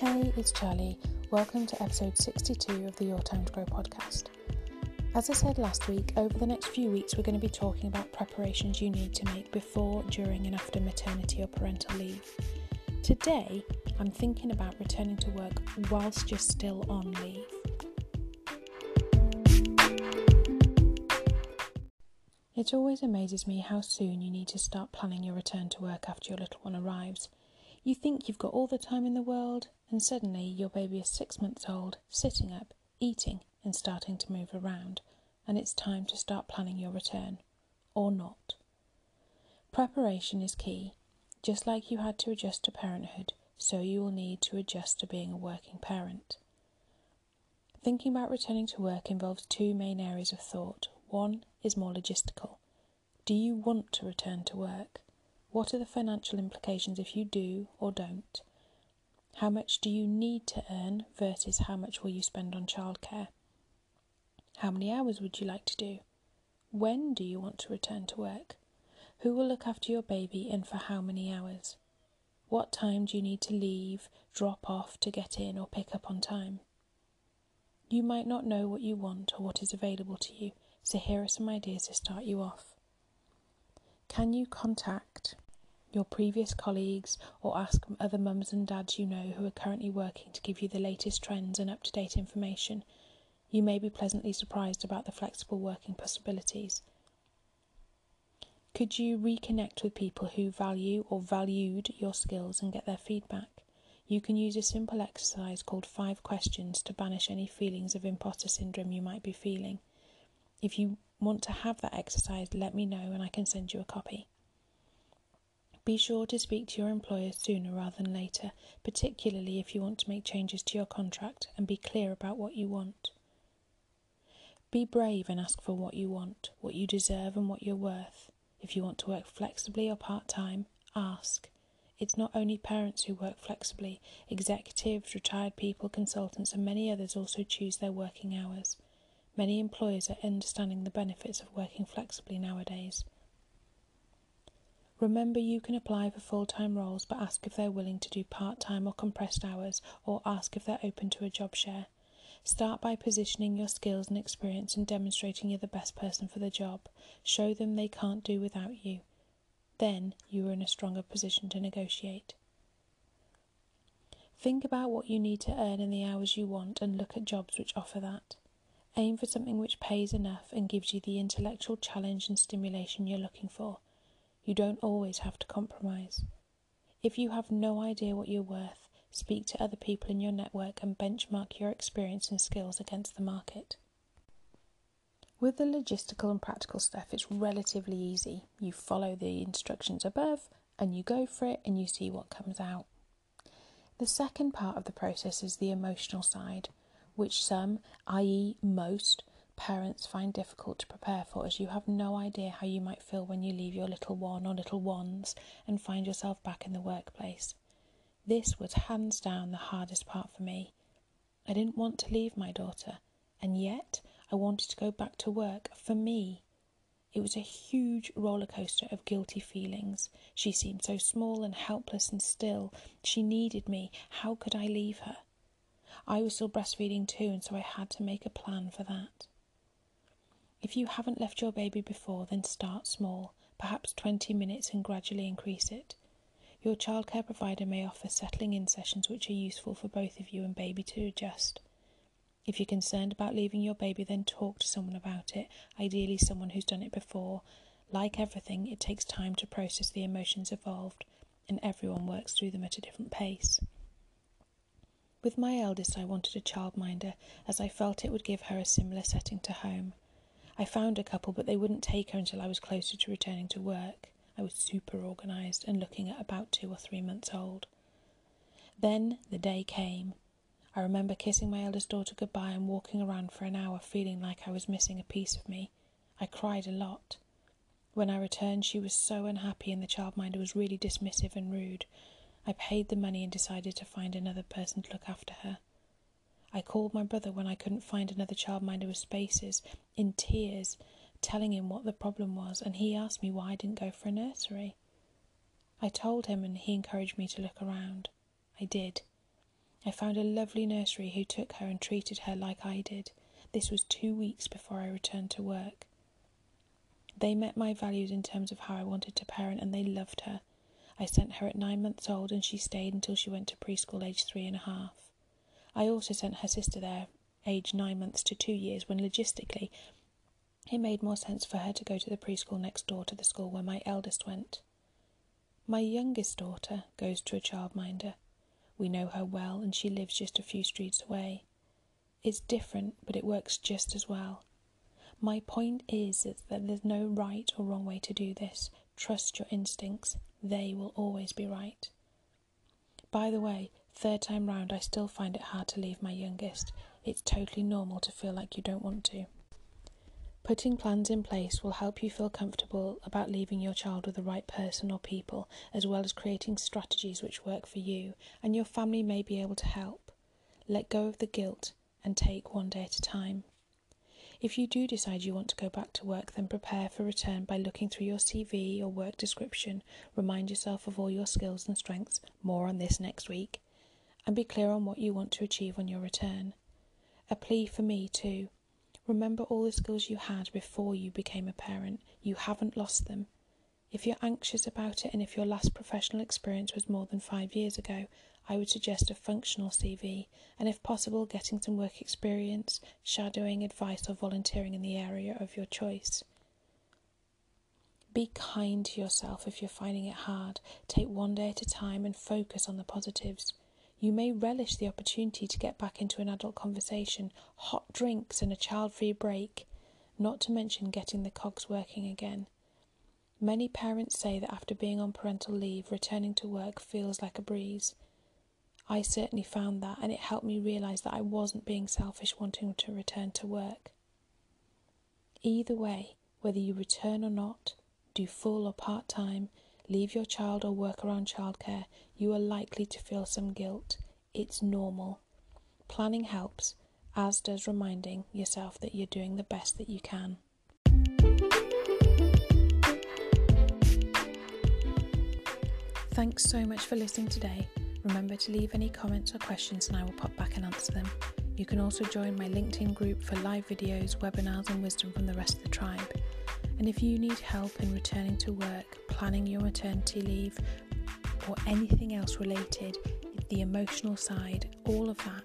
Hey, it's Charlie. Welcome to episode 62 of the Your Time to Grow podcast. As I said last week, over the next few weeks, we're going to be talking about preparations you need to make before, during, and after maternity or parental leave. Today, I'm thinking about returning to work whilst you're still on leave. It always amazes me how soon you need to start planning your return to work after your little one arrives. You think you've got all the time in the world, and suddenly your baby is six months old, sitting up, eating, and starting to move around, and it's time to start planning your return. Or not. Preparation is key. Just like you had to adjust to parenthood, so you will need to adjust to being a working parent. Thinking about returning to work involves two main areas of thought. One is more logistical. Do you want to return to work? What are the financial implications if you do or don't? How much do you need to earn versus how much will you spend on childcare? How many hours would you like to do? When do you want to return to work? Who will look after your baby and for how many hours? What time do you need to leave, drop off to get in, or pick up on time? You might not know what you want or what is available to you, so here are some ideas to start you off. Can you contact your previous colleagues or ask other mums and dads you know who are currently working to give you the latest trends and up to date information? You may be pleasantly surprised about the flexible working possibilities. Could you reconnect with people who value or valued your skills and get their feedback? You can use a simple exercise called Five Questions to banish any feelings of imposter syndrome you might be feeling. If you want to have that exercise, let me know and I can send you a copy. Be sure to speak to your employer sooner rather than later, particularly if you want to make changes to your contract and be clear about what you want. Be brave and ask for what you want, what you deserve, and what you're worth. If you want to work flexibly or part time, ask. It's not only parents who work flexibly, executives, retired people, consultants, and many others also choose their working hours. Many employers are understanding the benefits of working flexibly nowadays. Remember, you can apply for full time roles, but ask if they're willing to do part time or compressed hours, or ask if they're open to a job share. Start by positioning your skills and experience and demonstrating you're the best person for the job. Show them they can't do without you. Then you are in a stronger position to negotiate. Think about what you need to earn in the hours you want and look at jobs which offer that. Aim for something which pays enough and gives you the intellectual challenge and stimulation you're looking for. You don't always have to compromise. If you have no idea what you're worth, speak to other people in your network and benchmark your experience and skills against the market. With the logistical and practical stuff, it's relatively easy. You follow the instructions above and you go for it and you see what comes out. The second part of the process is the emotional side which some, i.e., most, parents find difficult to prepare for, as you have no idea how you might feel when you leave your little one or little ones and find yourself back in the workplace. This was hands down the hardest part for me. I didn't want to leave my daughter, and yet I wanted to go back to work for me. It was a huge roller coaster of guilty feelings. She seemed so small and helpless and still. She needed me. How could I leave her? I was still breastfeeding too, and so I had to make a plan for that. If you haven't left your baby before, then start small, perhaps 20 minutes, and gradually increase it. Your childcare provider may offer settling in sessions which are useful for both of you and baby to adjust. If you're concerned about leaving your baby, then talk to someone about it, ideally someone who's done it before. Like everything, it takes time to process the emotions involved, and everyone works through them at a different pace. With my eldest, I wanted a childminder, as I felt it would give her a similar setting to home. I found a couple, but they wouldn't take her until I was closer to returning to work. I was super organised and looking at about two or three months old. Then the day came. I remember kissing my eldest daughter goodbye and walking around for an hour feeling like I was missing a piece of me. I cried a lot. When I returned, she was so unhappy, and the childminder was really dismissive and rude. I paid the money and decided to find another person to look after her. I called my brother when I couldn't find another childminder with spaces, in tears, telling him what the problem was, and he asked me why I didn't go for a nursery. I told him, and he encouraged me to look around. I did. I found a lovely nursery who took her and treated her like I did. This was two weeks before I returned to work. They met my values in terms of how I wanted to parent, and they loved her. I sent her at nine months old, and she stayed until she went to preschool aged three and a half. I also sent her sister there, aged nine months to two years, when logistically it made more sense for her to go to the preschool next door to the school where my eldest went. My youngest daughter goes to a childminder. We know her well, and she lives just a few streets away. It's different, but it works just as well. My point is that there's no right or wrong way to do this. Trust your instincts, they will always be right. By the way, third time round, I still find it hard to leave my youngest. It's totally normal to feel like you don't want to. Putting plans in place will help you feel comfortable about leaving your child with the right person or people, as well as creating strategies which work for you, and your family may be able to help. Let go of the guilt and take one day at a time. If you do decide you want to go back to work, then prepare for return by looking through your CV or work description. Remind yourself of all your skills and strengths, more on this next week, and be clear on what you want to achieve on your return. A plea for me, too. Remember all the skills you had before you became a parent. You haven't lost them. If you're anxious about it and if your last professional experience was more than five years ago, I would suggest a functional CV and, if possible, getting some work experience, shadowing, advice, or volunteering in the area of your choice. Be kind to yourself if you're finding it hard. Take one day at a time and focus on the positives. You may relish the opportunity to get back into an adult conversation, hot drinks, and a child free break, not to mention getting the cogs working again. Many parents say that after being on parental leave, returning to work feels like a breeze. I certainly found that, and it helped me realise that I wasn't being selfish wanting to return to work. Either way, whether you return or not, do full or part time, leave your child or work around childcare, you are likely to feel some guilt. It's normal. Planning helps, as does reminding yourself that you're doing the best that you can. Thanks so much for listening today. Remember to leave any comments or questions and I will pop back and answer them. You can also join my LinkedIn group for live videos, webinars, and wisdom from the rest of the tribe. And if you need help in returning to work, planning your maternity leave, or anything else related, the emotional side, all of that,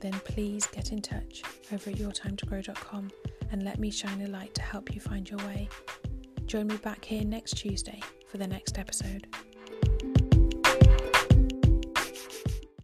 then please get in touch over at yourtimetogrow.com and let me shine a light to help you find your way. Join me back here next Tuesday for the next episode.